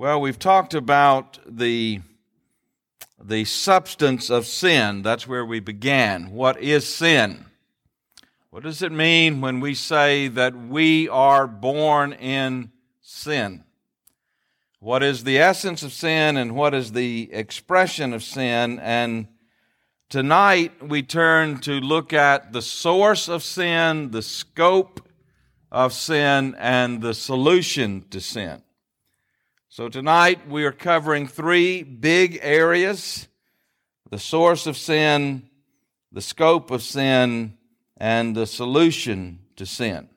Well, we've talked about the, the substance of sin. That's where we began. What is sin? What does it mean when we say that we are born in sin? What is the essence of sin and what is the expression of sin? And tonight we turn to look at the source of sin, the scope of sin, and the solution to sin. So tonight we are covering three big areas the source of sin, the scope of sin, and the solution to sin.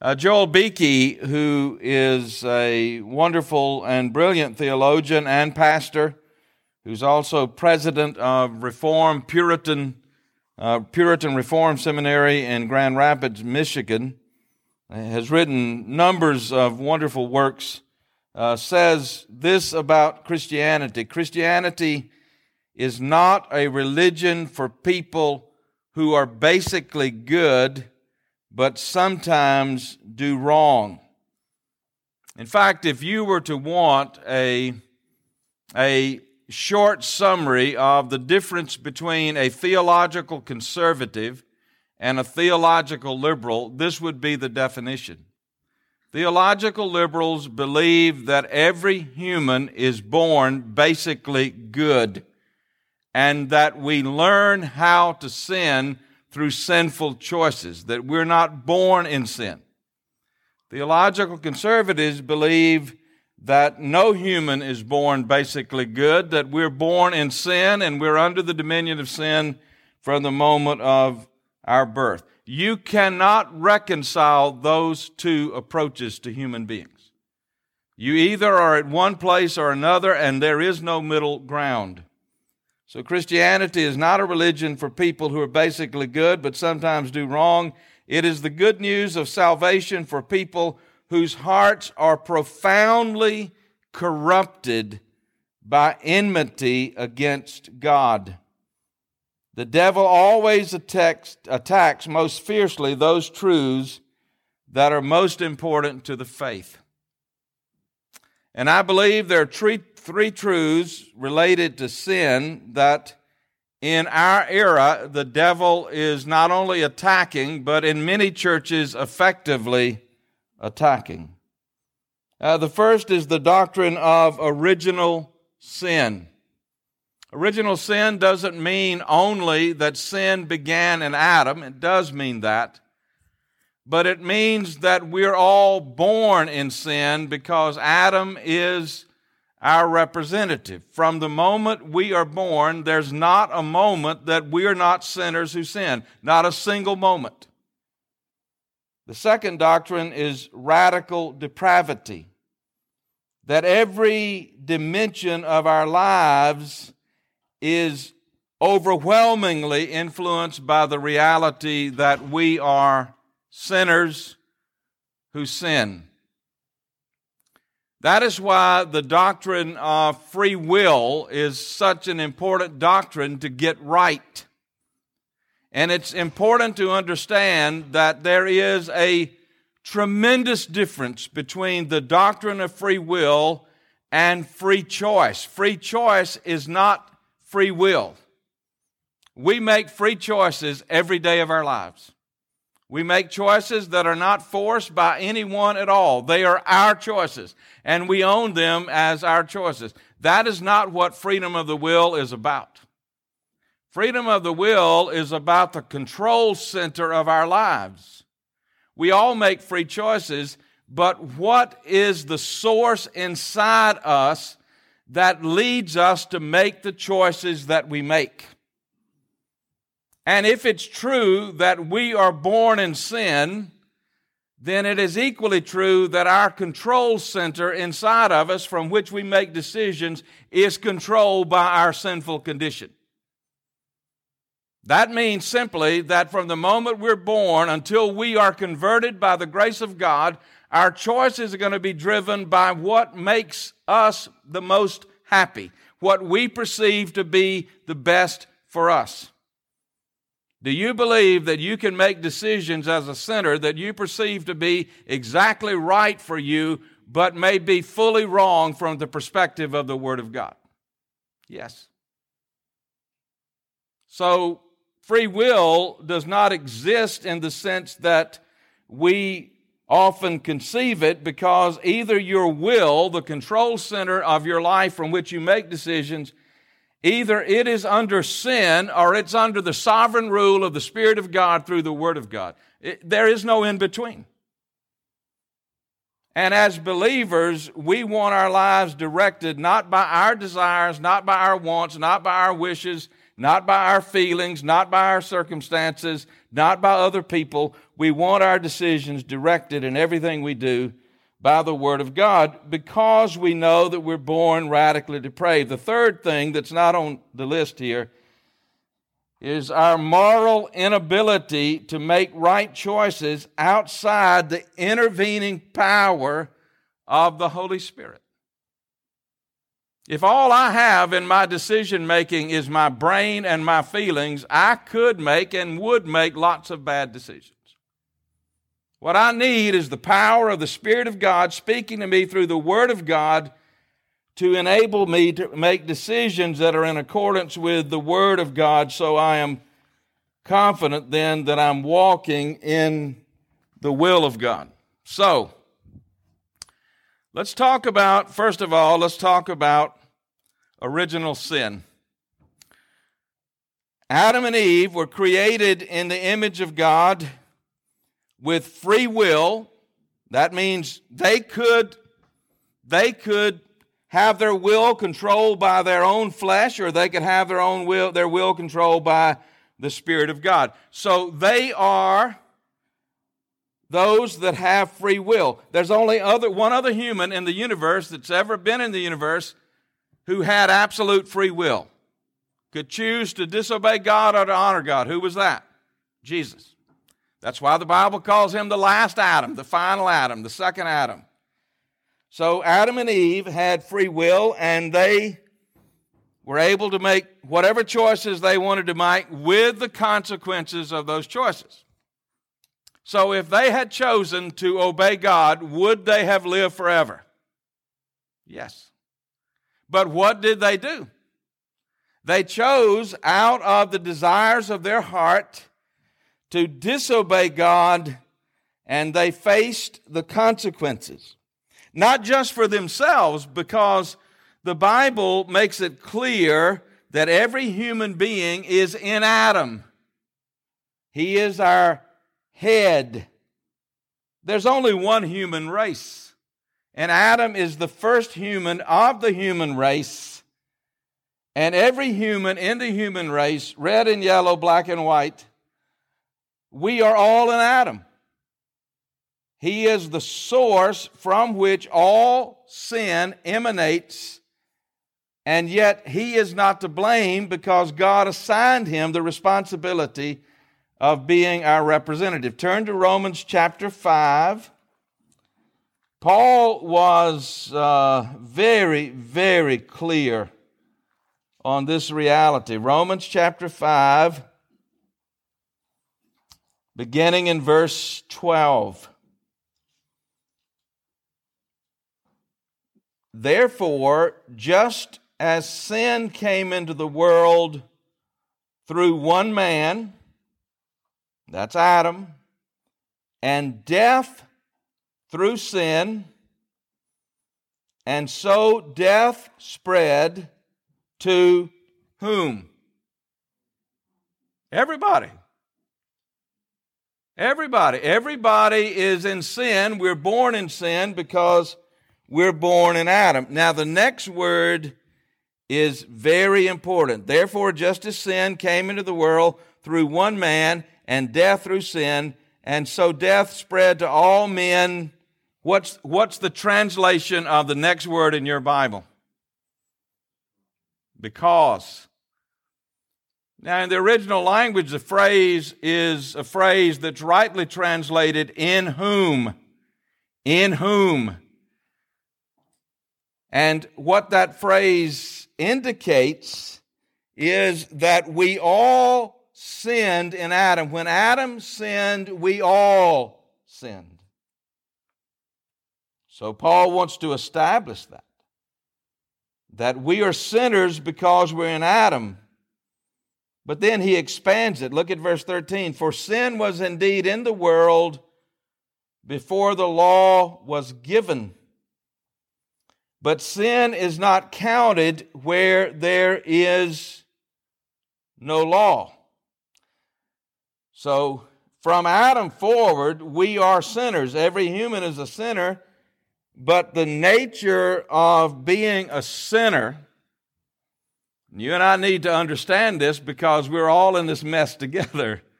Uh, Joel Beeke, who is a wonderful and brilliant theologian and pastor, who's also president of Reform Puritan uh, Puritan Reform Seminary in Grand Rapids, Michigan, has written numbers of wonderful works uh, says this about Christianity Christianity is not a religion for people who are basically good, but sometimes do wrong. In fact, if you were to want a, a short summary of the difference between a theological conservative and a theological liberal, this would be the definition. Theological liberals believe that every human is born basically good and that we learn how to sin through sinful choices, that we're not born in sin. Theological conservatives believe that no human is born basically good, that we're born in sin and we're under the dominion of sin from the moment of our birth. You cannot reconcile those two approaches to human beings. You either are at one place or another, and there is no middle ground. So, Christianity is not a religion for people who are basically good but sometimes do wrong. It is the good news of salvation for people whose hearts are profoundly corrupted by enmity against God. The devil always attacks, attacks most fiercely those truths that are most important to the faith. And I believe there are three, three truths related to sin that in our era the devil is not only attacking, but in many churches effectively attacking. Uh, the first is the doctrine of original sin. Original sin doesn't mean only that sin began in Adam. It does mean that. But it means that we're all born in sin because Adam is our representative. From the moment we are born, there's not a moment that we're not sinners who sin. Not a single moment. The second doctrine is radical depravity. That every dimension of our lives is overwhelmingly influenced by the reality that we are sinners who sin. That is why the doctrine of free will is such an important doctrine to get right. And it's important to understand that there is a tremendous difference between the doctrine of free will and free choice. Free choice is not free will. We make free choices every day of our lives. We make choices that are not forced by anyone at all. They are our choices, and we own them as our choices. That is not what freedom of the will is about. Freedom of the will is about the control center of our lives. We all make free choices, but what is the source inside us that leads us to make the choices that we make. And if it's true that we are born in sin, then it is equally true that our control center inside of us, from which we make decisions, is controlled by our sinful condition. That means simply that from the moment we're born until we are converted by the grace of God, our choices are going to be driven by what makes us the most happy, what we perceive to be the best for us. Do you believe that you can make decisions as a sinner that you perceive to be exactly right for you but may be fully wrong from the perspective of the Word of God. Yes. So, free will does not exist in the sense that we often conceive it because either your will, the control center of your life from which you make decisions, either it is under sin or it's under the sovereign rule of the Spirit of God through the Word of God. It, there is no in between. And as believers, we want our lives directed not by our desires, not by our wants, not by our wishes, not by our feelings, not by our circumstances, not by other people. We want our decisions directed in everything we do by the Word of God because we know that we're born radically depraved. The third thing that's not on the list here is our moral inability to make right choices outside the intervening power of the Holy Spirit. If all I have in my decision making is my brain and my feelings, I could make and would make lots of bad decisions. What I need is the power of the Spirit of God speaking to me through the Word of God to enable me to make decisions that are in accordance with the Word of God so I am confident then that I'm walking in the will of God. So, let's talk about, first of all, let's talk about original sin. Adam and Eve were created in the image of God with free will. That means they could they could have their will controlled by their own flesh or they could have their own will their will controlled by the spirit of God. So they are those that have free will. There's only other one other human in the universe that's ever been in the universe who had absolute free will, could choose to disobey God or to honor God. Who was that? Jesus. That's why the Bible calls him the last Adam, the final Adam, the second Adam. So Adam and Eve had free will and they were able to make whatever choices they wanted to make with the consequences of those choices. So if they had chosen to obey God, would they have lived forever? Yes. But what did they do? They chose out of the desires of their heart to disobey God, and they faced the consequences. Not just for themselves, because the Bible makes it clear that every human being is in Adam. He is our head. There's only one human race. And Adam is the first human of the human race. And every human in the human race, red and yellow, black and white, we are all in Adam. He is the source from which all sin emanates, and yet he is not to blame because God assigned him the responsibility of being our representative. Turn to Romans chapter 5. Paul was uh, very, very clear on this reality. Romans chapter 5, beginning in verse 12. Therefore, just as sin came into the world through one man, that's Adam, and death through sin, and so death spread to whom? Everybody. Everybody. Everybody is in sin. We're born in sin because we're born in Adam. Now, the next word is very important. Therefore, just as sin came into the world through one man, and death through sin, and so death spread to all men What's, what's the translation of the next word in your Bible? Because. Now, in the original language, the phrase is a phrase that's rightly translated in whom. In whom. And what that phrase indicates is that we all sinned in Adam. When Adam sinned, we all sinned. So Paul wants to establish that. That we are sinners because we're in Adam. But then he expands it. Look at verse 13. For sin was indeed in the world before the law was given. But sin is not counted where there is no law. So, from Adam forward, we are sinners. Every human is a sinner, but the nature of being a sinner, you and I need to understand this because we're all in this mess together.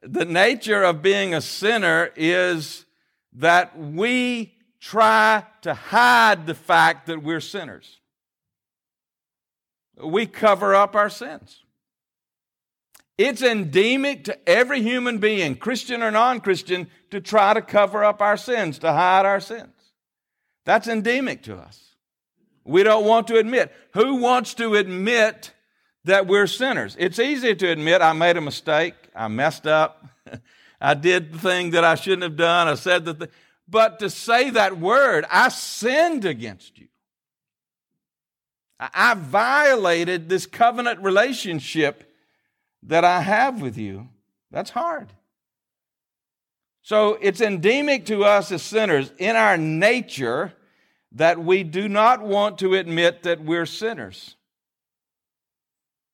The nature of being a sinner is that we try to hide the fact that we're sinners. We cover up our sins. It's endemic to every human being, Christian or non Christian, to try to cover up our sins, to hide our sins. That's endemic to us. We don't want to admit. Who wants to admit that we're sinners? It's easy to admit I made a mistake, I messed up, I did the thing that I shouldn't have done, I said the thing. But to say that word, I sinned against you. I violated this covenant relationship that I have with you. That's hard. So it's endemic to us as sinners in our nature that we do not want to admit that we're sinners.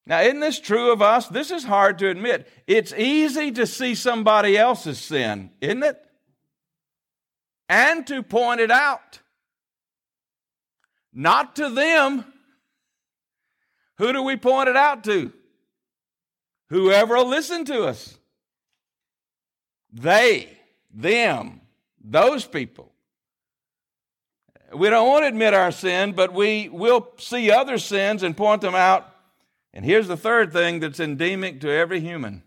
Now, isn't this true of us? This is hard to admit. It's easy to see somebody else's sin, isn't it? and to point it out. Not to them. Who do we point it out to? Whoever will listen to us. They, them, those people. We don't want to admit our sin, but we will see other sins and point them out. And here's the third thing that's endemic to every human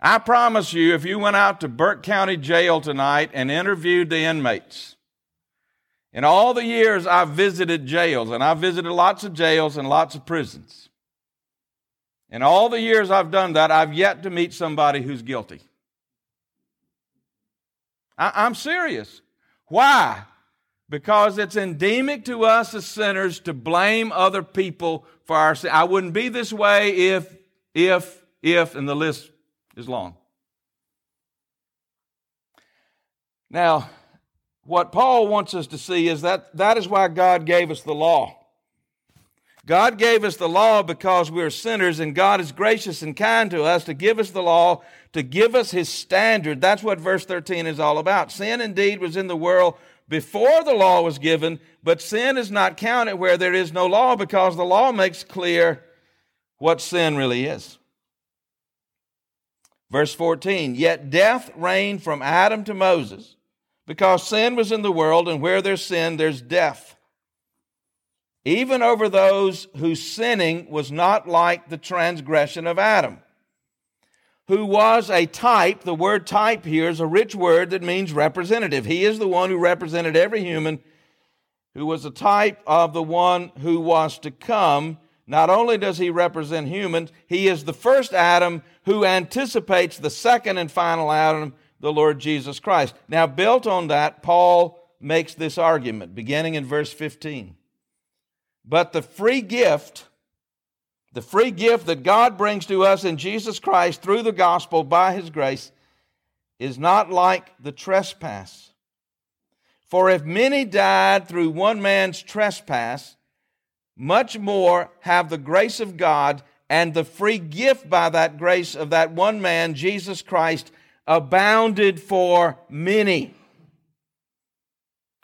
I promise you, if you went out to Burke County Jail tonight and interviewed the inmates, in all the years I've visited jails, and I've visited lots of jails and lots of prisons, in all the years I've done that, I've yet to meet somebody who's guilty. I- am serious. Why? Because it's endemic to us as sinners to blame other people for our sin. I wouldn't be this way if, if, if, and the list is long. Now, what Paul wants us to see is that that is why God gave us the law. God gave us the law because we're sinners, and God is gracious and kind to us to give us the law, to give us His standard. That's what verse 13 is all about. Sin indeed was in the world before the law was given, but sin is not counted where there is no law because the law makes clear what sin really is. Verse 14, yet death reigned from Adam to Moses, because sin was in the world, and where there's sin, there's death. Even over those whose sinning was not like the transgression of Adam, who was a type. The word type here is a rich word that means representative. He is the one who represented every human, who was a type of the one who was to come not only does he represent humans, he is the first Adam who anticipates the second and final Adam, the Lord Jesus Christ. Now, built on that, Paul makes this argument beginning in verse 15. But the free gift, the free gift that God brings to us in Jesus Christ through the gospel by his grace, is not like the trespass. For if many died through one man's trespass, much more have the grace of God and the free gift by that grace of that one man, Jesus Christ, abounded for many.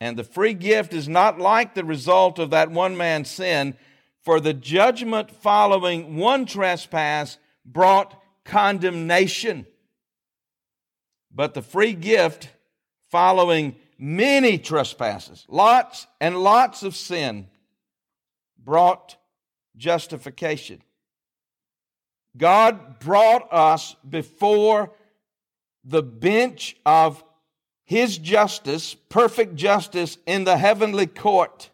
And the free gift is not like the result of that one man's sin, for the judgment following one trespass brought condemnation. But the free gift following many trespasses, lots and lots of sin, brought justification. God brought us before the bench of His justice, perfect justice, in the heavenly court.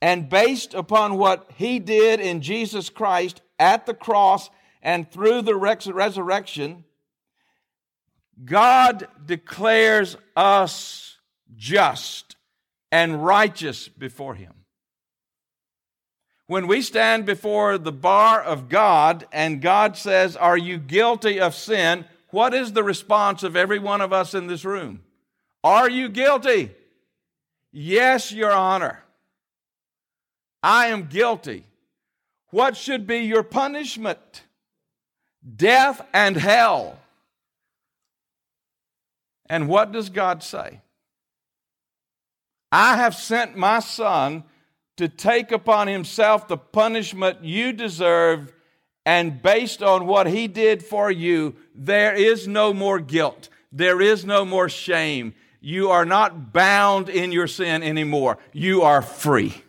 And based upon what He did in Jesus Christ at the cross and through the resurrection, God declares us just, and righteous before Him. When we stand before the bar of God and God says, Are you guilty of sin? What is the response of every one of us in this room? Are you guilty? Yes, Your Honor. I am guilty. What should be your punishment? Death and hell. And what does God say? I have sent my son to take upon himself the punishment you deserve, and based on what he did for you, there is no more guilt. There is no more shame. You are not bound in your sin anymore. You are free.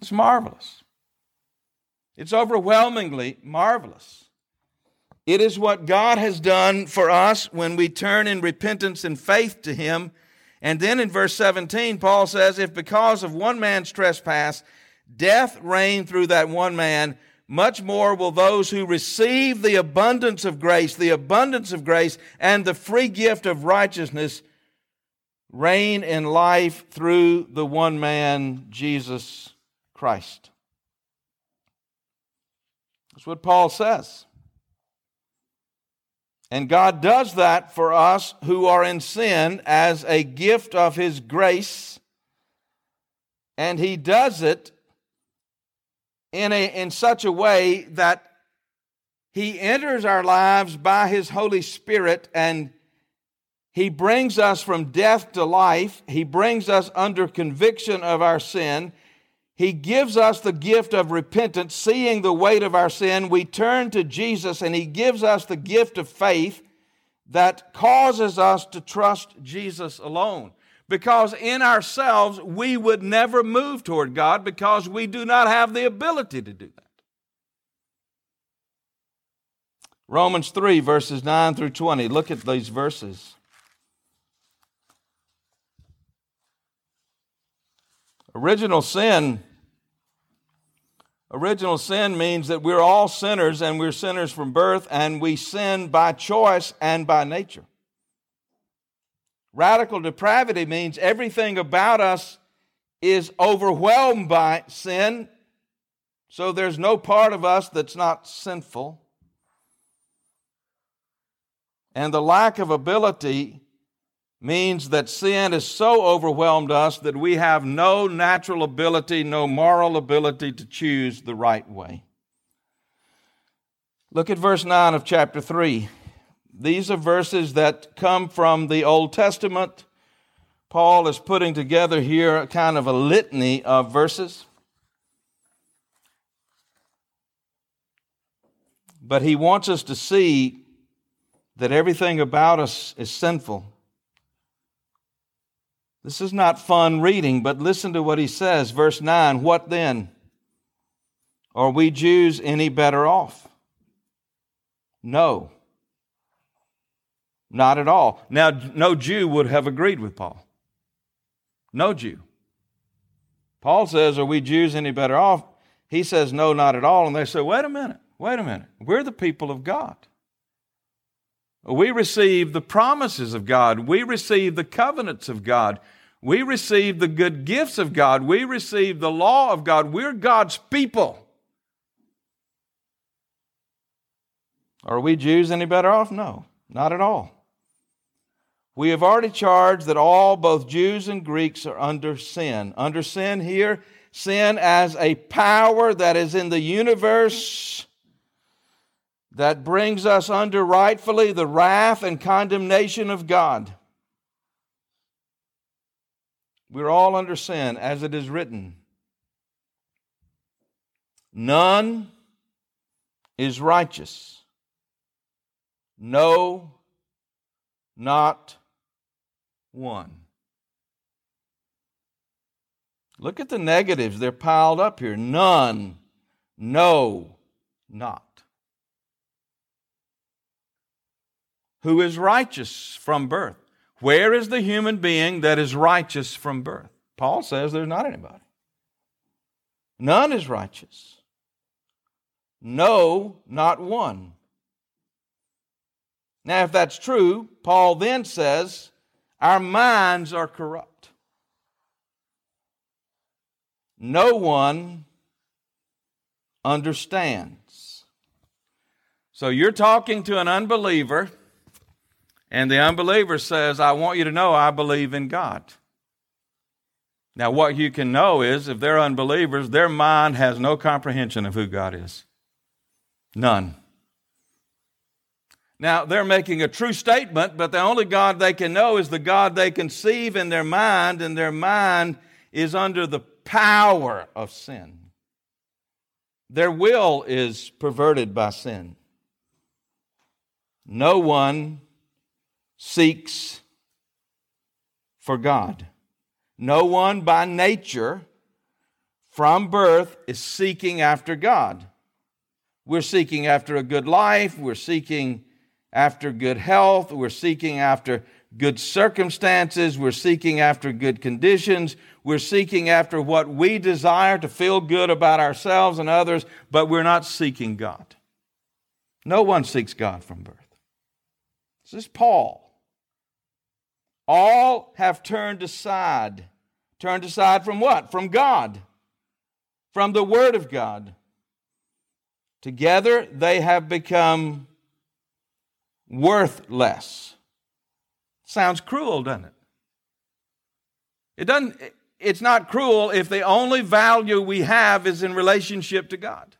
It's marvelous. It's overwhelmingly marvelous. It is what God has done for us when we turn in repentance and faith to Him. And then in verse 17, Paul says, If because of one man's trespass death reigned through that one man, much more will those who receive the abundance of grace, the abundance of grace, and the free gift of righteousness reign in life through the one man, Jesus Christ. That's what Paul says. And God does that for us who are in sin as a gift of His grace. And He does it in, a, in such a way that He enters our lives by His Holy Spirit and He brings us from death to life. He brings us under conviction of our sin. He gives us the gift of repentance, seeing the weight of our sin. We turn to Jesus and He gives us the gift of faith that causes us to trust Jesus alone. Because in ourselves, we would never move toward God because we do not have the ability to do that. Romans 3, verses 9 through 20. Look at these verses. Original sin Original sin means that we're all sinners and we're sinners from birth and we sin by choice and by nature. Radical depravity means everything about us is overwhelmed by sin, so there's no part of us that's not sinful. And the lack of ability means that sin has so overwhelmed us that we have no natural ability, no moral ability to choose the right way. Look at verse 9 of chapter 3. These are verses that come from the Old Testament. Paul is putting together here a kind of a litany of verses. But he wants us to see that everything about us is sinful this is not fun reading, but listen to what he says. Verse 9 What then? Are we Jews any better off? No. Not at all. Now, no Jew would have agreed with Paul. No Jew. Paul says, Are we Jews any better off? He says, No, not at all. And they say, Wait a minute, wait a minute. We're the people of God. We receive the promises of God, we receive the covenants of God. We receive the good gifts of God. We receive the law of God. We're God's people. Are we Jews any better off? No, not at all. We have already charged that all, both Jews and Greeks, are under sin. Under sin here, sin as a power that is in the universe that brings us under rightfully the wrath and condemnation of God. We're all under sin, as it is written. None is righteous. No, not one. Look at the negatives, they're piled up here. None, no, not. Who is righteous from birth? Where is the human being that is righteous from birth? Paul says there's not anybody. None is righteous. No, not one. Now, if that's true, Paul then says Our minds are corrupt. No one understands. So you're talking to an unbeliever, and the unbeliever says, I want you to know I believe in God. Now, what you can know is if they're unbelievers, their mind has no comprehension of who God is. None. Now, they're making a true statement, but the only God they can know is the God they conceive in their mind, and their mind is under the power of sin. Their will is perverted by sin. No one seeks for God. No one by nature from birth is seeking after God. We're seeking after a good life. We're seeking after good health. We're seeking after good circumstances. We're seeking after good conditions. We're seeking after what we desire to feel good about ourselves and others, but we're not seeking God. No one seeks God from birth. This is Paul. All have turned aside. Turned aside from what? From God, from the Word of God. Together they have become worthless. Sounds cruel, doesn't it? It doesn't it's not cruel if the only value we have is in relationship to God.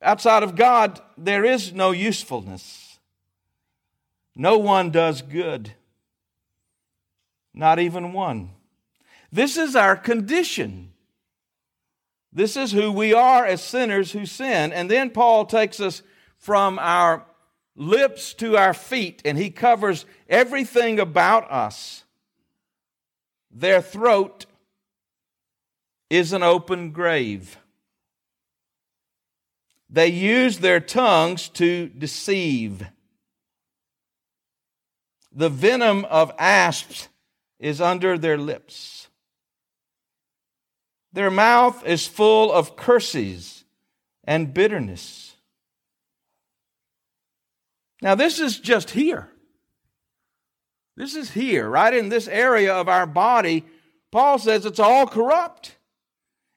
Outside of God, there is no usefulness. No one does good, not even one. This is our condition. This is who we are as sinners who sin. And then Paul takes us from our lips to our feet, and he covers everything about us. Their throat is an open grave. They use their tongues to deceive. The venom of asps is under their lips. Their mouth is full of curses and bitterness. Now, this is just here. This is here, right in this area of our body. Paul says it's all corrupt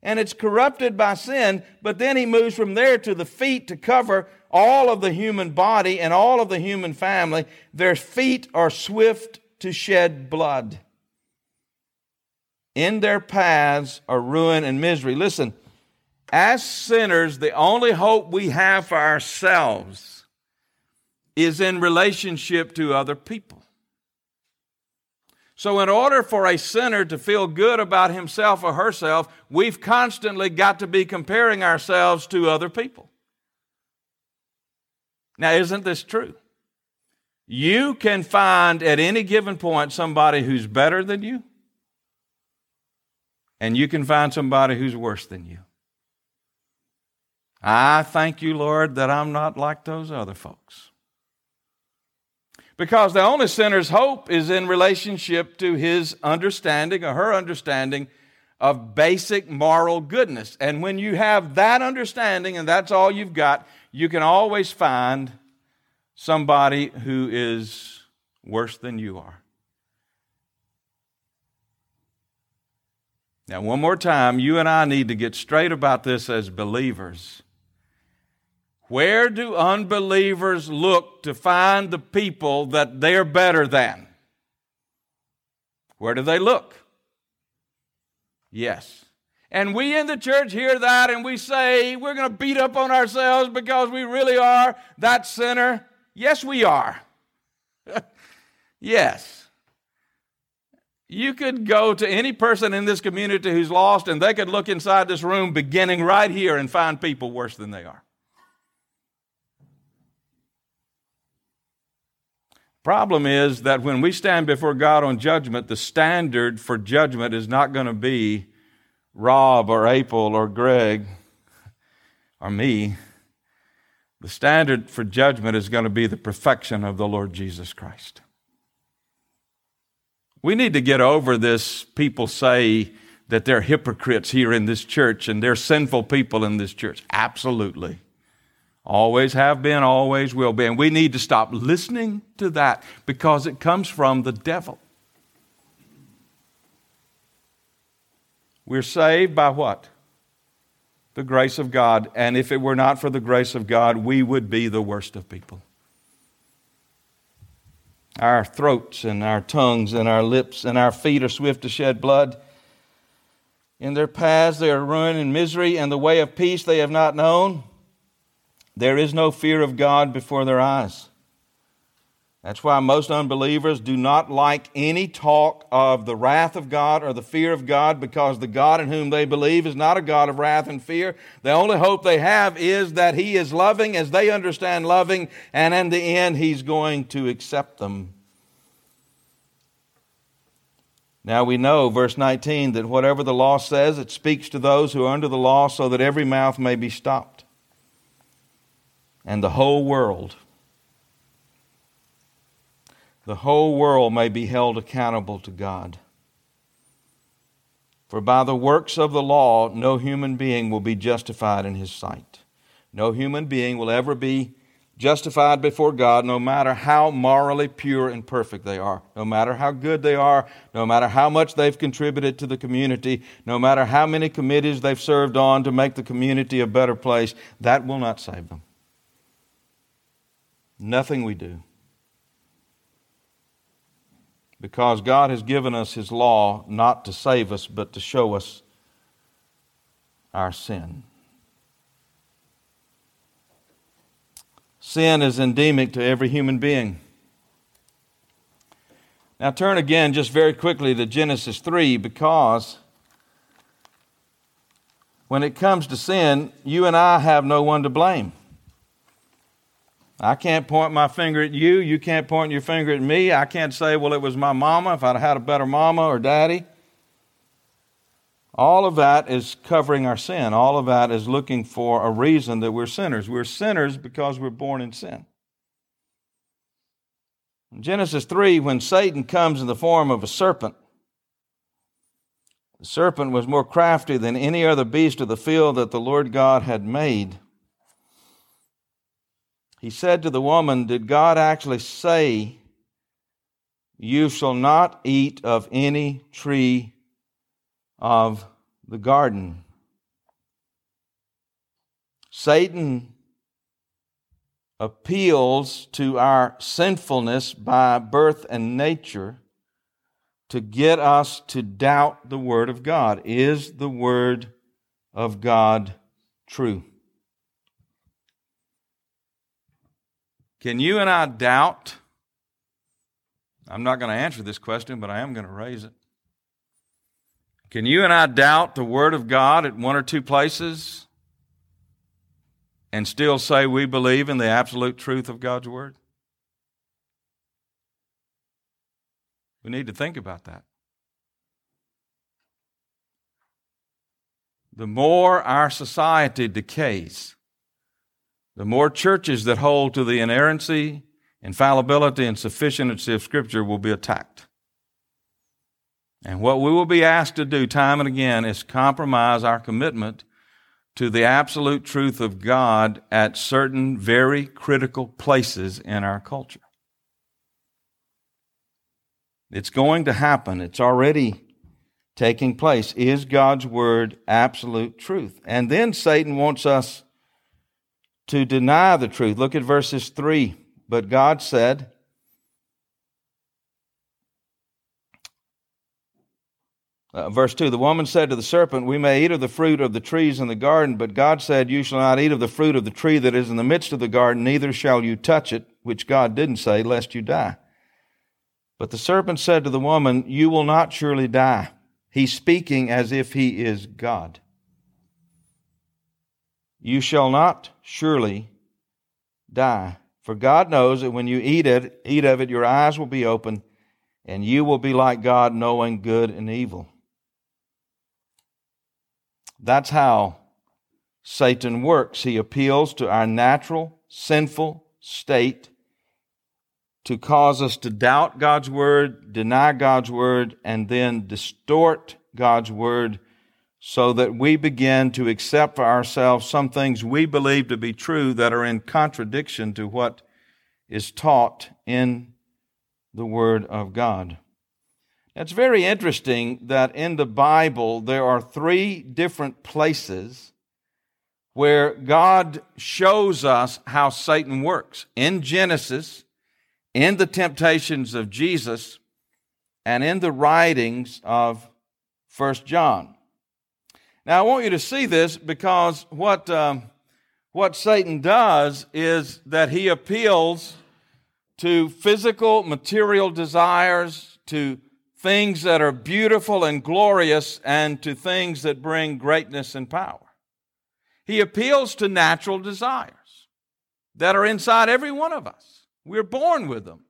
and it's corrupted by sin, but then he moves from there to the feet to cover all of the human body and all of the human family. Their feet are swift to shed blood. In their paths are ruin and misery. Listen, as sinners, the only hope we have for ourselves is in relationship to other people. So, in order for a sinner to feel good about himself or herself, we've constantly got to be comparing ourselves to other people. Now, isn't this true? You can find at any given point somebody who's better than you, and you can find somebody who's worse than you. I thank you, Lord, that I'm not like those other folks. Because the only sinner's hope is in relationship to his understanding or her understanding of basic moral goodness. And when you have that understanding and that's all you've got, you can always find somebody who is worse than you are. Now, one more time, you and I need to get straight about this as believers. Where do unbelievers look to find the people that they're better than? Where do they look? Yes. And we in the church hear that and we say, we're going to beat up on ourselves because we really are that sinner. Yes, we are. yes. You could go to any person in this community who's lost and they could look inside this room beginning right here and find people worse than they are. Problem is that when we stand before God on judgment, the standard for judgment is not going to be Rob or April or Greg or me. The standard for judgment is going to be the perfection of the Lord Jesus Christ. We need to get over this. People say that they're hypocrites here in this church and they're sinful people in this church. Absolutely. Always have been, always will be. And we need to stop listening to that because it comes from the devil. We're saved by what? The grace of God. And if it were not for the grace of God, we would be the worst of people. Our throats and our tongues and our lips and our feet are swift to shed blood. In their paths they are ruin and misery, and the way of peace they have not known. There is no fear of God before their eyes. That's why most unbelievers do not like any talk of the wrath of God or the fear of God because the God in whom they believe is not a God of wrath and fear. The only hope they have is that He is loving as they understand loving, and in the end, He's going to accept them. Now we know, verse 19, that whatever the law says, it speaks to those who are under the law so that every mouth may be stopped and the whole world, the whole world may be held accountable to God. For by the works of the law, no human being will be justified in his sight. No human being will ever be justified before God, no matter how morally pure and perfect they are, no matter how good they are, no matter how much they've contributed to the community, no matter how many committees they've served on to make the community a better place, that will not save them. Nothing we do. Because God has given us His law not to save us, but to show us our sin. Sin is endemic to every human being. Now, turn again just very quickly to Genesis 3 because when it comes to sin, you and I have no one to blame. I can't point my finger at you. You can't point your finger at me. I can't say, well, it was my mama if I'd had a better mama or daddy. All of that is covering our sin. All of that is looking for a reason that we're sinners. We're sinners because we're born in sin. In Genesis 3, when Satan comes in the form of a serpent, the serpent was more crafty than any other beast of the field that the Lord God had made he said to the woman, Did God actually say, You shall not eat of any tree of the garden? Satan appeals to our sinfulness by birth and nature to get us to doubt the Word of God. Is the Word of God true? Can you and I doubt? I'm not going to answer this question, but I am going to raise it. Can you and I doubt the Word of God at one or two places and still say we believe in the absolute truth of God's Word? We need to think about that. The more our society decays, the more churches that hold to the inerrancy, infallibility, and sufficiency of Scripture will be attacked. And what we will be asked to do time and again is compromise our commitment to the absolute truth of God at certain very critical places in our culture. It's going to happen. It's already taking place. Is God's Word absolute truth? And then Satan wants us to deny the truth. Look at verses 3. But God said, Uh, verse 2 The woman said to the serpent, We may eat of the fruit of the trees in the garden, but God said, You shall not eat of the fruit of the tree that is in the midst of the garden, neither shall you touch it, which God didn't say, lest you die. But the serpent said to the woman, You will not surely die. He's speaking as if he is God. You shall not surely die. For God knows that when you eat it, eat of it, your eyes will be open, and you will be like God, knowing good and evil. That's how Satan works. He appeals to our natural, sinful state to cause us to doubt God's word, deny God's word, and then distort God's word so that we begin to accept for ourselves some things we believe to be true that are in contradiction to what is taught in the Word of God. It's very interesting that in the Bible there are three different places where God shows us how Satan works. In Genesis, in the temptations of Jesus, and in the writings of First John. Now, I want you to see this because what, um, what Satan does is that he appeals to physical, material desires, to things that are beautiful and glorious, and to things that bring greatness and power. He appeals to natural desires that are inside every one of us. We're born with them.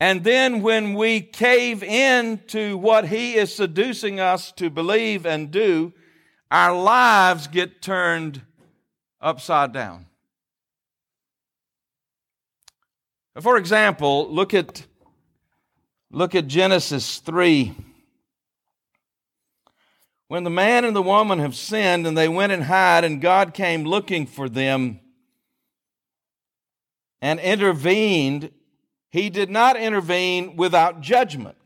And then when we cave in to what he is seducing us to believe and do, our lives get turned upside down. For example, look at, look at Genesis 3. When the man and the woman have sinned and they went and hid, and God came looking for them and intervened, he did not intervene without judgment.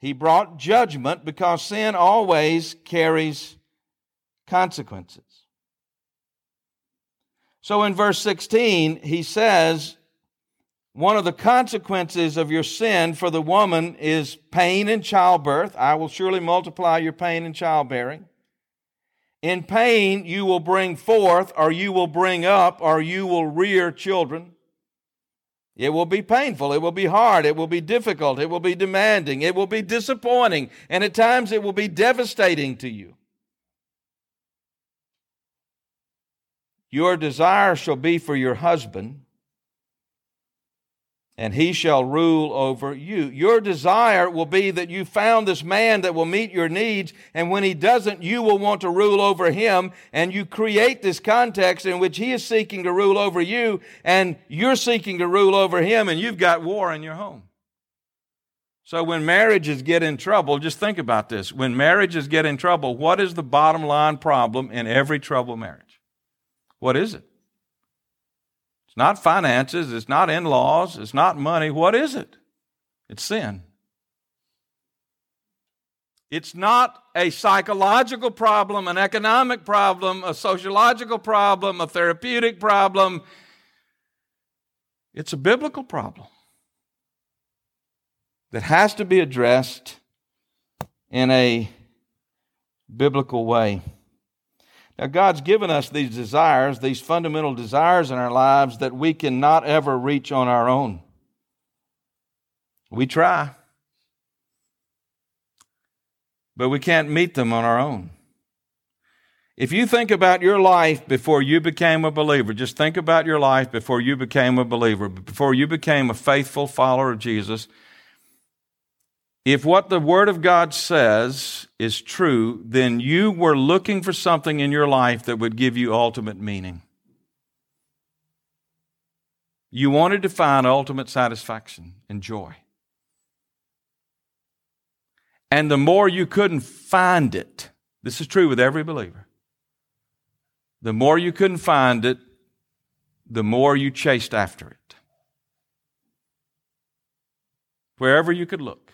He brought judgment because sin always carries consequences. So in verse 16, he says, one of the consequences of your sin for the woman is pain in childbirth. I will surely multiply your pain in childbearing. In pain, you will bring forth, or you will bring up, or you will rear children. It will be painful. It will be hard. It will be difficult. It will be demanding. It will be disappointing. And at times it will be devastating to you. Your desire shall be for your husband, and he shall rule over you. Your desire will be that you found this man that will meet your needs, and when he doesn't, you will want to rule over him, and you create this context in which he is seeking to rule over you, and you're seeking to rule over him, and you've got war in your home. So when marriages get in trouble, just think about this. When marriages get in trouble, what is the bottom line problem in every trouble marriage? What is it? Not finances, it's not in laws, it's not money. What is it? It's sin. It's not a psychological problem, an economic problem, a sociological problem, a therapeutic problem. It's a biblical problem that has to be addressed in a biblical way. Now, God's given us these desires, these fundamental desires in our lives that we cannot ever reach on our own. We try, but we can't meet them on our own. If you think about your life before you became a believer, just think about your life before you became a believer, before you became a faithful follower of Jesus if what the Word of God says is true, then you were looking for something in your life that would give you ultimate meaning. You wanted to find ultimate satisfaction and joy. And the more you couldn't find it, this is true with every believer, the more you couldn't find it, the more you chased after it. Wherever you could look.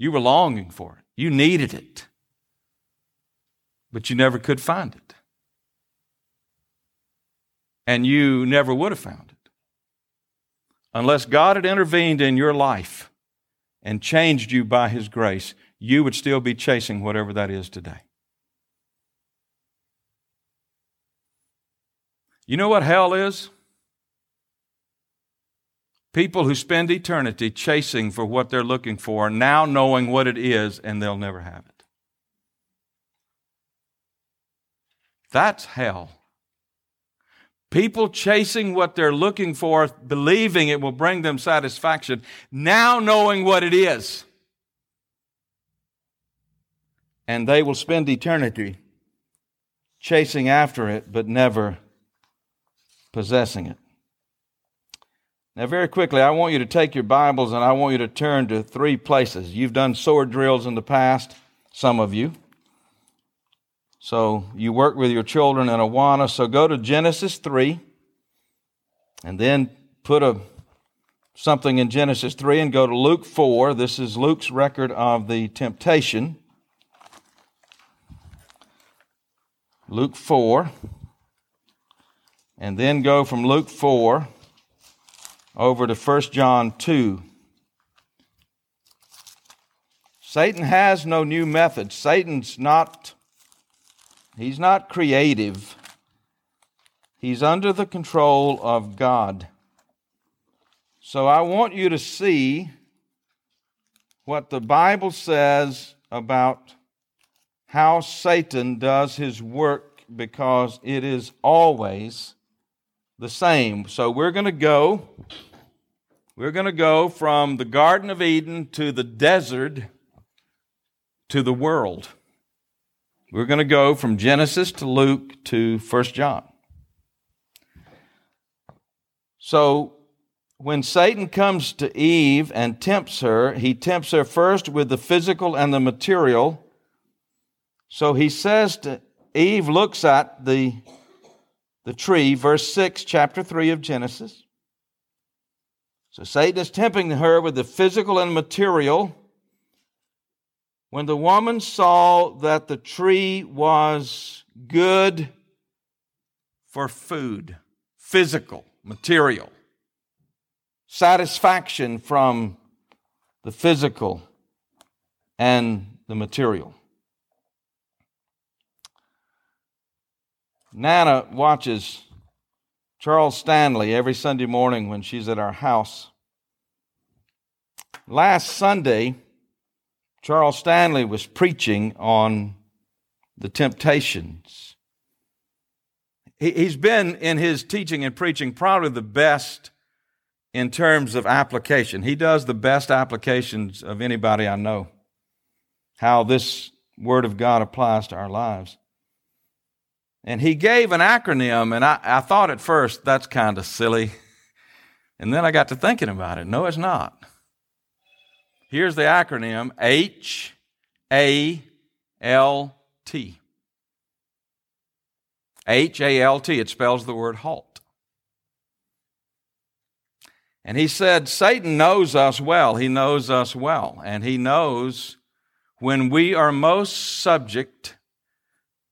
You were longing for it. You needed it. But you never could find it. And you never would have found it. Unless God had intervened in your life and changed you by His grace, you would still be chasing whatever that is today. You know what hell is? People who spend eternity chasing for what they're looking for, now knowing what it is, and they'll never have it. That's hell. People chasing what they're looking for, believing it will bring them satisfaction, now knowing what it is. And they will spend eternity chasing after it, but never possessing it. Now, very quickly, I want you to take your Bibles and I want you to turn to three places. You've done sword drills in the past, some of you. So you work with your children in Awana. So go to Genesis 3 and then put a something in Genesis 3 and go to Luke 4. This is Luke's record of the temptation. Luke 4. And then go from Luke 4 over to 1 John 2. Satan has no new methods. Satan's not he's not creative. He's under the control of God. So I want you to see what the Bible says about how Satan does his work because it is always the same. So we're going to go we're going to go from the Garden of Eden to the desert to the world. We're going to go from Genesis to Luke to 1 John. So, when Satan comes to Eve and tempts her, he tempts her first with the physical and the material. So he says to Eve, looks at the, the tree, verse 6, chapter 3 of Genesis. So Satan is tempting her with the physical and material. When the woman saw that the tree was good for food, physical, material, satisfaction from the physical and the material. Nana watches Charles Stanley every Sunday morning when she's at our house. Last Sunday, Charles Stanley was preaching on the temptations. He's been in his teaching and preaching probably the best in terms of application. He does the best applications of anybody I know, how this Word of God applies to our lives. And he gave an acronym, and I, I thought at first that's kind of silly. And then I got to thinking about it. No, it's not. Here's the acronym H A L T. H A L T. It spells the word halt. And he said, Satan knows us well. He knows us well. And he knows when we are most subject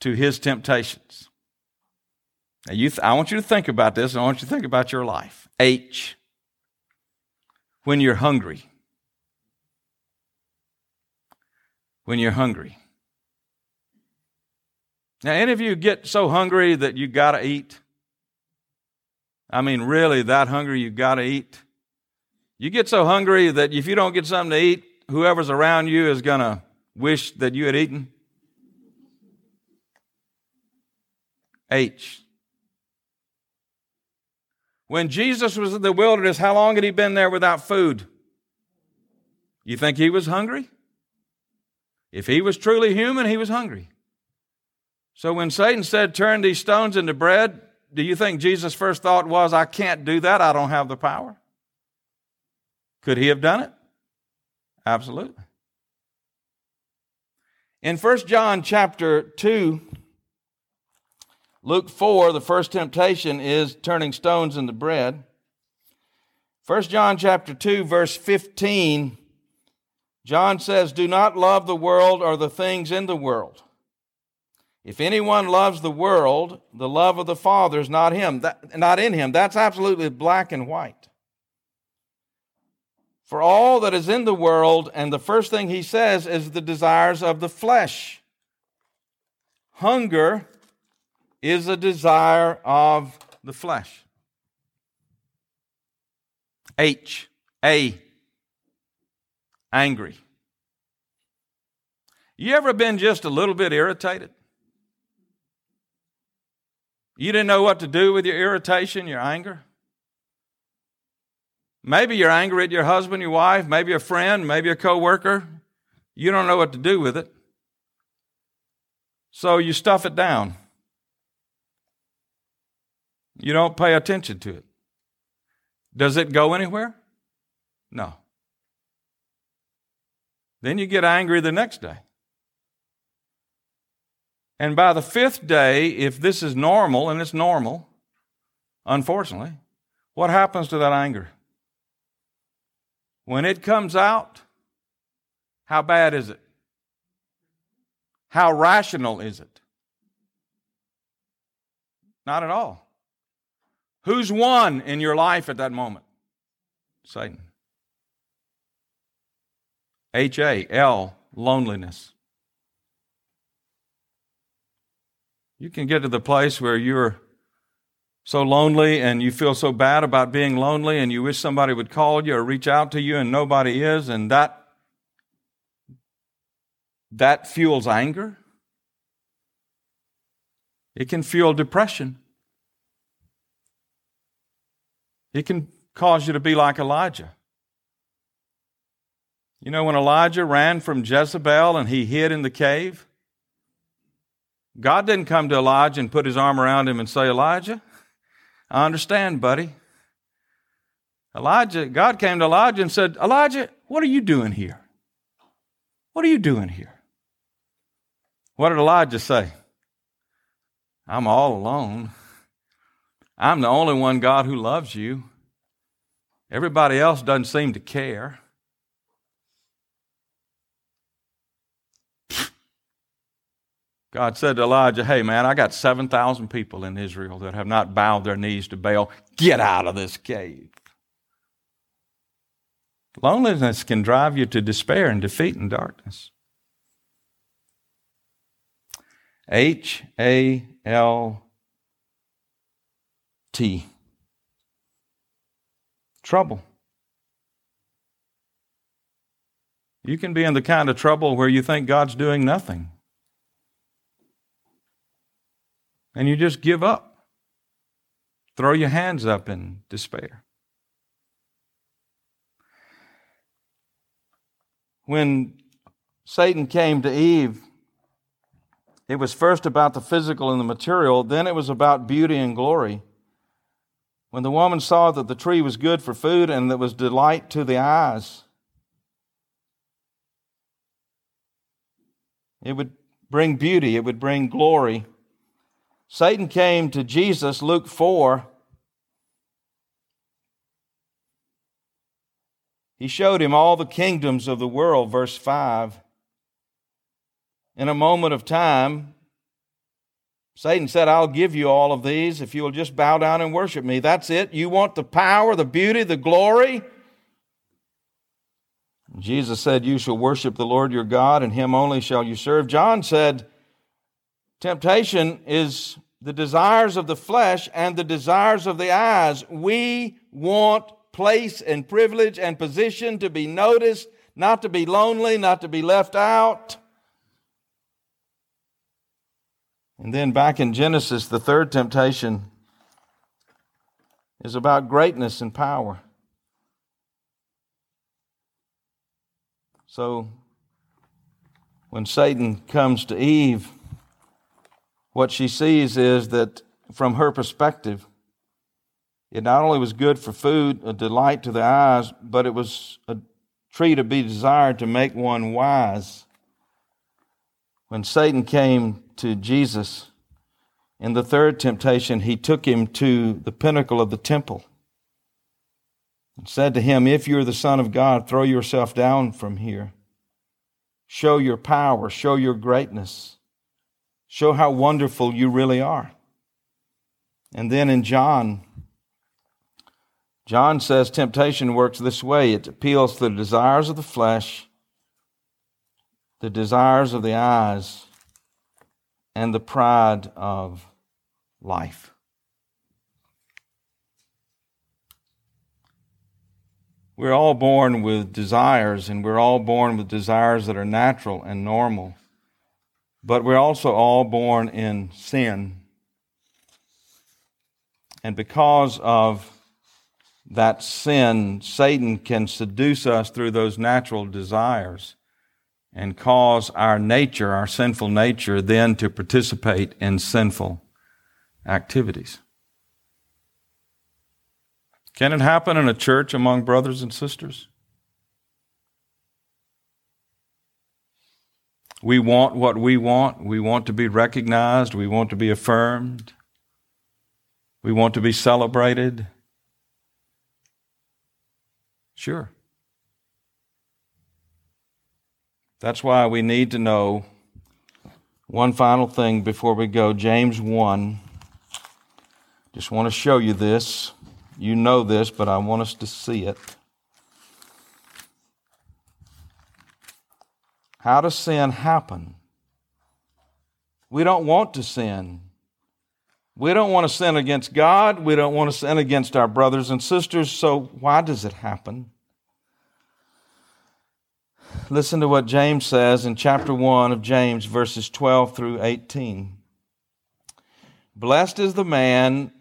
to his temptations. Now, you th- I want you to think about this, and I want you to think about your life. H, when you're hungry. When you're hungry. Now, any of you get so hungry that you got to eat? I mean, really that hungry you got to eat? You get so hungry that if you don't get something to eat, whoever's around you is going to wish that you had eaten? H. When Jesus was in the wilderness, how long had he been there without food? You think he was hungry? If he was truly human, he was hungry. So when Satan said, Turn these stones into bread, do you think Jesus' first thought was, I can't do that, I don't have the power? Could he have done it? Absolutely. In 1 John chapter 2, Luke 4, the first temptation is turning stones into bread. 1 John chapter 2 verse 15 John says, "Do not love the world or the things in the world. If anyone loves the world, the love of the Father is not him, that, not in him. That's absolutely black and white. For all that is in the world, and the first thing he says is the desires of the flesh. Hunger, is a desire of the flesh. H, A, angry. You ever been just a little bit irritated? You didn't know what to do with your irritation, your anger? Maybe you're angry at your husband, your wife, maybe a friend, maybe a coworker. You don't know what to do with it. So you stuff it down. You don't pay attention to it. Does it go anywhere? No. Then you get angry the next day. And by the fifth day, if this is normal, and it's normal, unfortunately, what happens to that anger? When it comes out, how bad is it? How rational is it? Not at all. Who's won in your life at that moment? Satan. H A L, loneliness. You can get to the place where you're so lonely and you feel so bad about being lonely and you wish somebody would call you or reach out to you and nobody is and that that fuels anger it can fuel depression it can cause you to be like Elijah you know when Elijah ran from Jezebel and he hid in the cave God didn't come to Elijah and put his arm around him and say Elijah I understand, buddy. Elijah, God came to Elijah and said, Elijah, what are you doing here? What are you doing here? What did Elijah say? I'm all alone. I'm the only one, God, who loves you. Everybody else doesn't seem to care. God said to Elijah, Hey, man, I got 7,000 people in Israel that have not bowed their knees to Baal. Get out of this cave. Loneliness can drive you to despair and defeat and darkness. H A L T. Trouble. You can be in the kind of trouble where you think God's doing nothing. and you just give up. Throw your hands up in despair. When Satan came to Eve, it was first about the physical and the material, then it was about beauty and glory. When the woman saw that the tree was good for food and that was delight to the eyes, it would bring beauty, it would bring glory. Satan came to Jesus, Luke 4. He showed him all the kingdoms of the world, verse 5. In a moment of time, Satan said, I'll give you all of these if you will just bow down and worship me. That's it. You want the power, the beauty, the glory? Jesus said, You shall worship the Lord your God, and him only shall you serve. John said, Temptation is the desires of the flesh and the desires of the eyes. We want place and privilege and position to be noticed, not to be lonely, not to be left out. And then back in Genesis, the third temptation is about greatness and power. So, when Satan comes to Eve, what she sees is that from her perspective, it not only was good for food, a delight to the eyes, but it was a tree to be desired to make one wise. When Satan came to Jesus in the third temptation, he took him to the pinnacle of the temple and said to him, If you're the Son of God, throw yourself down from here. Show your power, show your greatness. Show how wonderful you really are. And then in John, John says temptation works this way it appeals to the desires of the flesh, the desires of the eyes, and the pride of life. We're all born with desires, and we're all born with desires that are natural and normal. But we're also all born in sin. And because of that sin, Satan can seduce us through those natural desires and cause our nature, our sinful nature, then to participate in sinful activities. Can it happen in a church among brothers and sisters? We want what we want. We want to be recognized. We want to be affirmed. We want to be celebrated. Sure. That's why we need to know one final thing before we go. James 1. Just want to show you this. You know this, but I want us to see it. How does sin happen? We don't want to sin. We don't want to sin against God. We don't want to sin against our brothers and sisters. So, why does it happen? Listen to what James says in chapter 1 of James, verses 12 through 18. Blessed is the man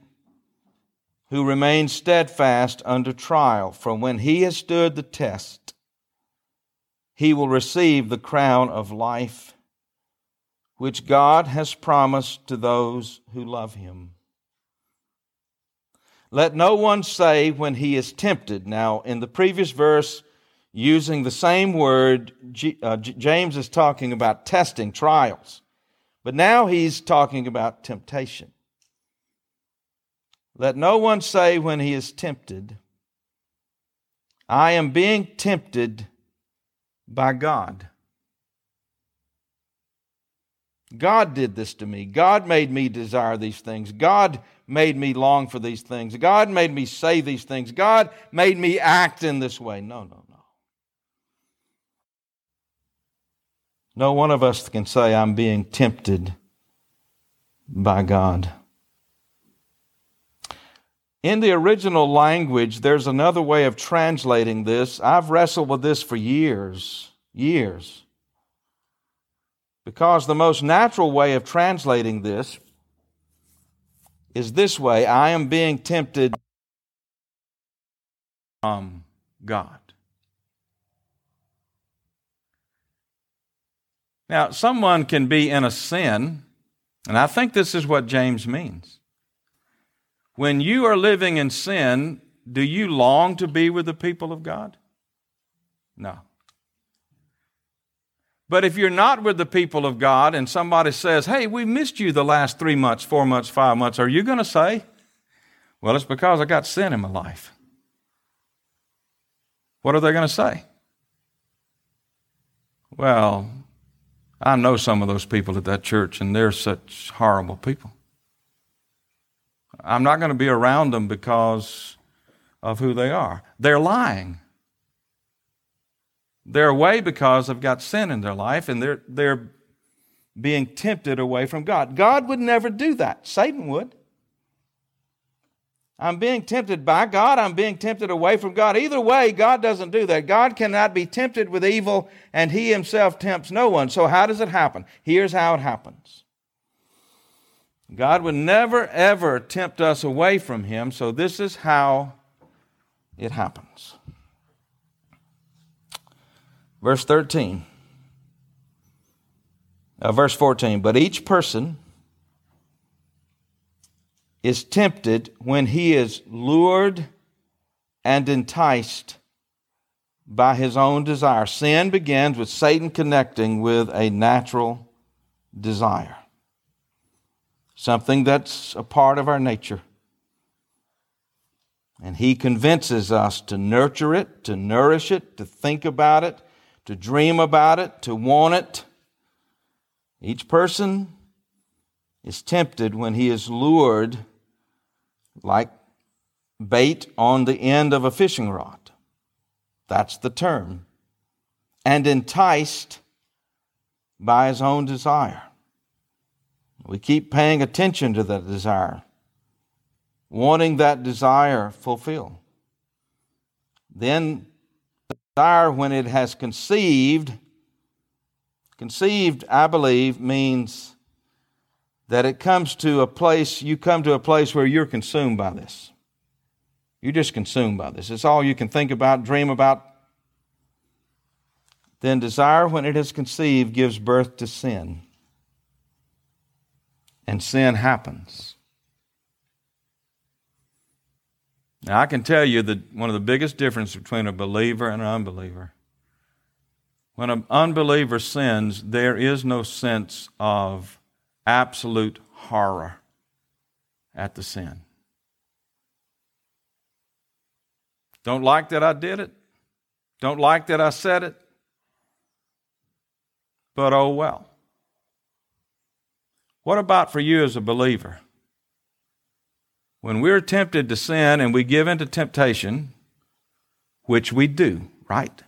who remains steadfast under trial, for when he has stood the test, he will receive the crown of life which God has promised to those who love him. Let no one say when he is tempted. Now, in the previous verse, using the same word, uh, James is talking about testing, trials. But now he's talking about temptation. Let no one say when he is tempted, I am being tempted by God. God did this to me. God made me desire these things. God made me long for these things. God made me say these things. God made me act in this way. No, no, no. One of us can say, I'm being tempted by God. In the original language, there's another way of translating this. I've wrestled with this for years, years. Because the most natural way of translating this is this way I am being tempted from God. Now, someone can be in a sin, and I think this is what James means. When you are living in sin, do you long to be with the people of God? No. But if you're not with the people of God and somebody says, Hey, we missed you the last three months, four months, five months, are you going to say, Well, it's because I got sin in my life? What are they going to say? Well, I know some of those people at that church, and they're such horrible people. I'm not going to be around them because of who they are. They're lying. They're away because they've got sin in their life and they're, they're being tempted away from God. God would never do that. Satan would. I'm being tempted by God. I'm being tempted away from God. Either way, God doesn't do that. God cannot be tempted with evil, and He Himself tempts no one. So, how does it happen? Here's how it happens God would never, ever tempt us away from Him. So, this is how it happens. Verse 13. Uh, verse 14. But each person is tempted when he is lured and enticed by his own desire. Sin begins with Satan connecting with a natural desire, something that's a part of our nature. And he convinces us to nurture it, to nourish it, to think about it, to dream about it, to want it. Each person is tempted when he is lured like bait on the end of a fishing rod. That's the term. And enticed by his own desire. We keep paying attention to that desire, wanting that desire fulfilled. Then desire, when it has conceived, conceived, I believe, means that it comes to a place, you come to a place where you're consumed by this. You're just consumed by this. It's all you can think about, dream about. Then desire, when it is conceived, gives birth to sin. And sin happens. Now, I can tell you that one of the biggest differences between a believer and an unbeliever. When an unbeliever sins, there is no sense of absolute horror at the sin. Don't like that I did it. Don't like that I said it. But oh well. What about for you as a believer? When we're tempted to sin and we give in to temptation, which we do, right?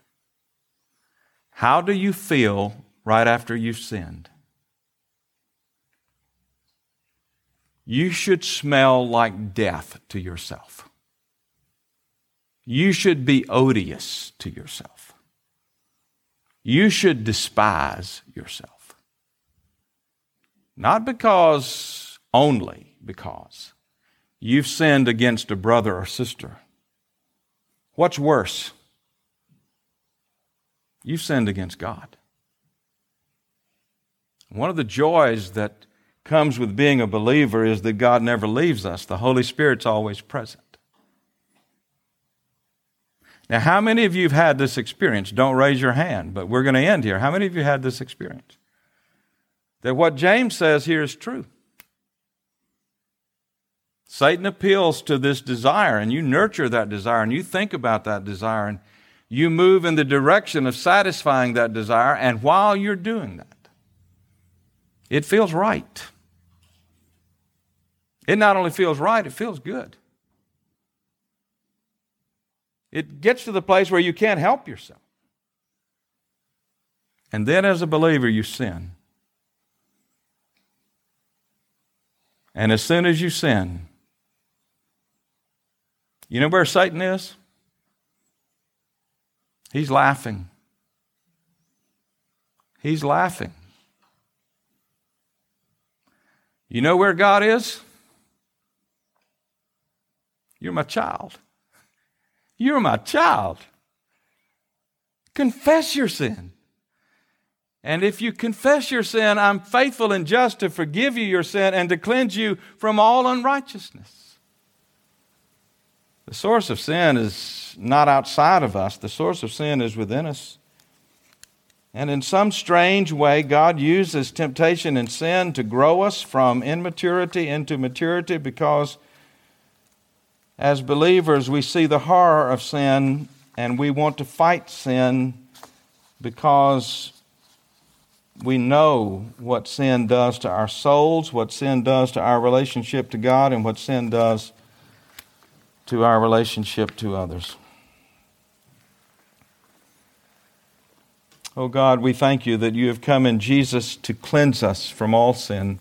How do you feel right after you've sinned? You should smell like death to yourself. You should be odious to yourself. You should despise yourself. Not because, only because you've sinned against a brother or sister. What's worse? You've sinned against God. One of the joys that comes with being a believer is that God never leaves us, the Holy Spirit's always present. Now, how many of you have had this experience? Don't raise your hand, but we're going to end here. How many of you had this experience? That what James says here is true. Satan appeals to this desire, and you nurture that desire, and you think about that desire, and you move in the direction of satisfying that desire, and while you're doing that, it feels right. It not only feels right, it feels good. It gets to the place where you can't help yourself. And then, as a believer, you sin. And as soon as you sin, you know where Satan is? He's laughing. He's laughing. You know where God is? You're my child. You're my child. Confess your sin. And if you confess your sin, I'm faithful and just to forgive you your sin and to cleanse you from all unrighteousness. The source of sin is not outside of us, the source of sin is within us. And in some strange way, God uses temptation and sin to grow us from immaturity into maturity because as believers, we see the horror of sin and we want to fight sin because we know what sin does to our souls, what sin does to our relationship to God, and what sin does to our relationship to others. Oh God, we thank you that you have come in Jesus to cleanse us from all sin,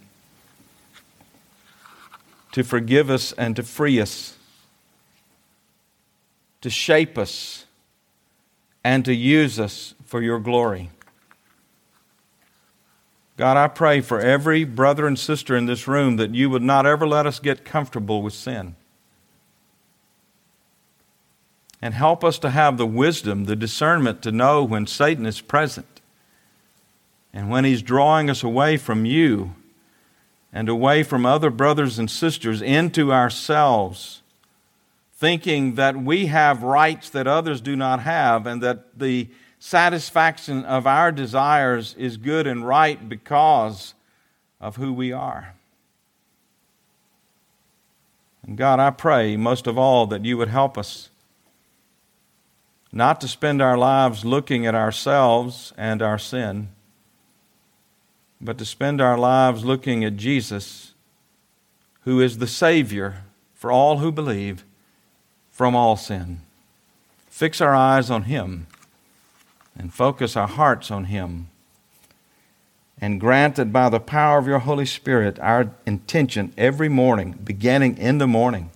to forgive us and to free us, to shape us, and to use us for your glory. God, I pray for every brother and sister in this room that you would not ever let us get comfortable with sin and help us to have the wisdom, the discernment to know when Satan is present and when he's drawing us away from you and away from other brothers and sisters into ourselves, thinking that we have rights that others do not have and that the satisfaction of our desires is good and right because of who we are. And God, I pray most of all that you would help us not to spend our lives looking at ourselves and our sin, but to spend our lives looking at Jesus, who is the Savior for all who believe from all sin. Fix our eyes on Him and focus our hearts on Him. And grant that by the power of your Holy Spirit, our intention every morning, beginning in the morning,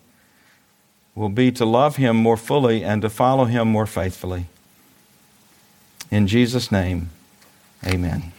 will be to love Him more fully and to follow Him more faithfully. In Jesus' name, amen.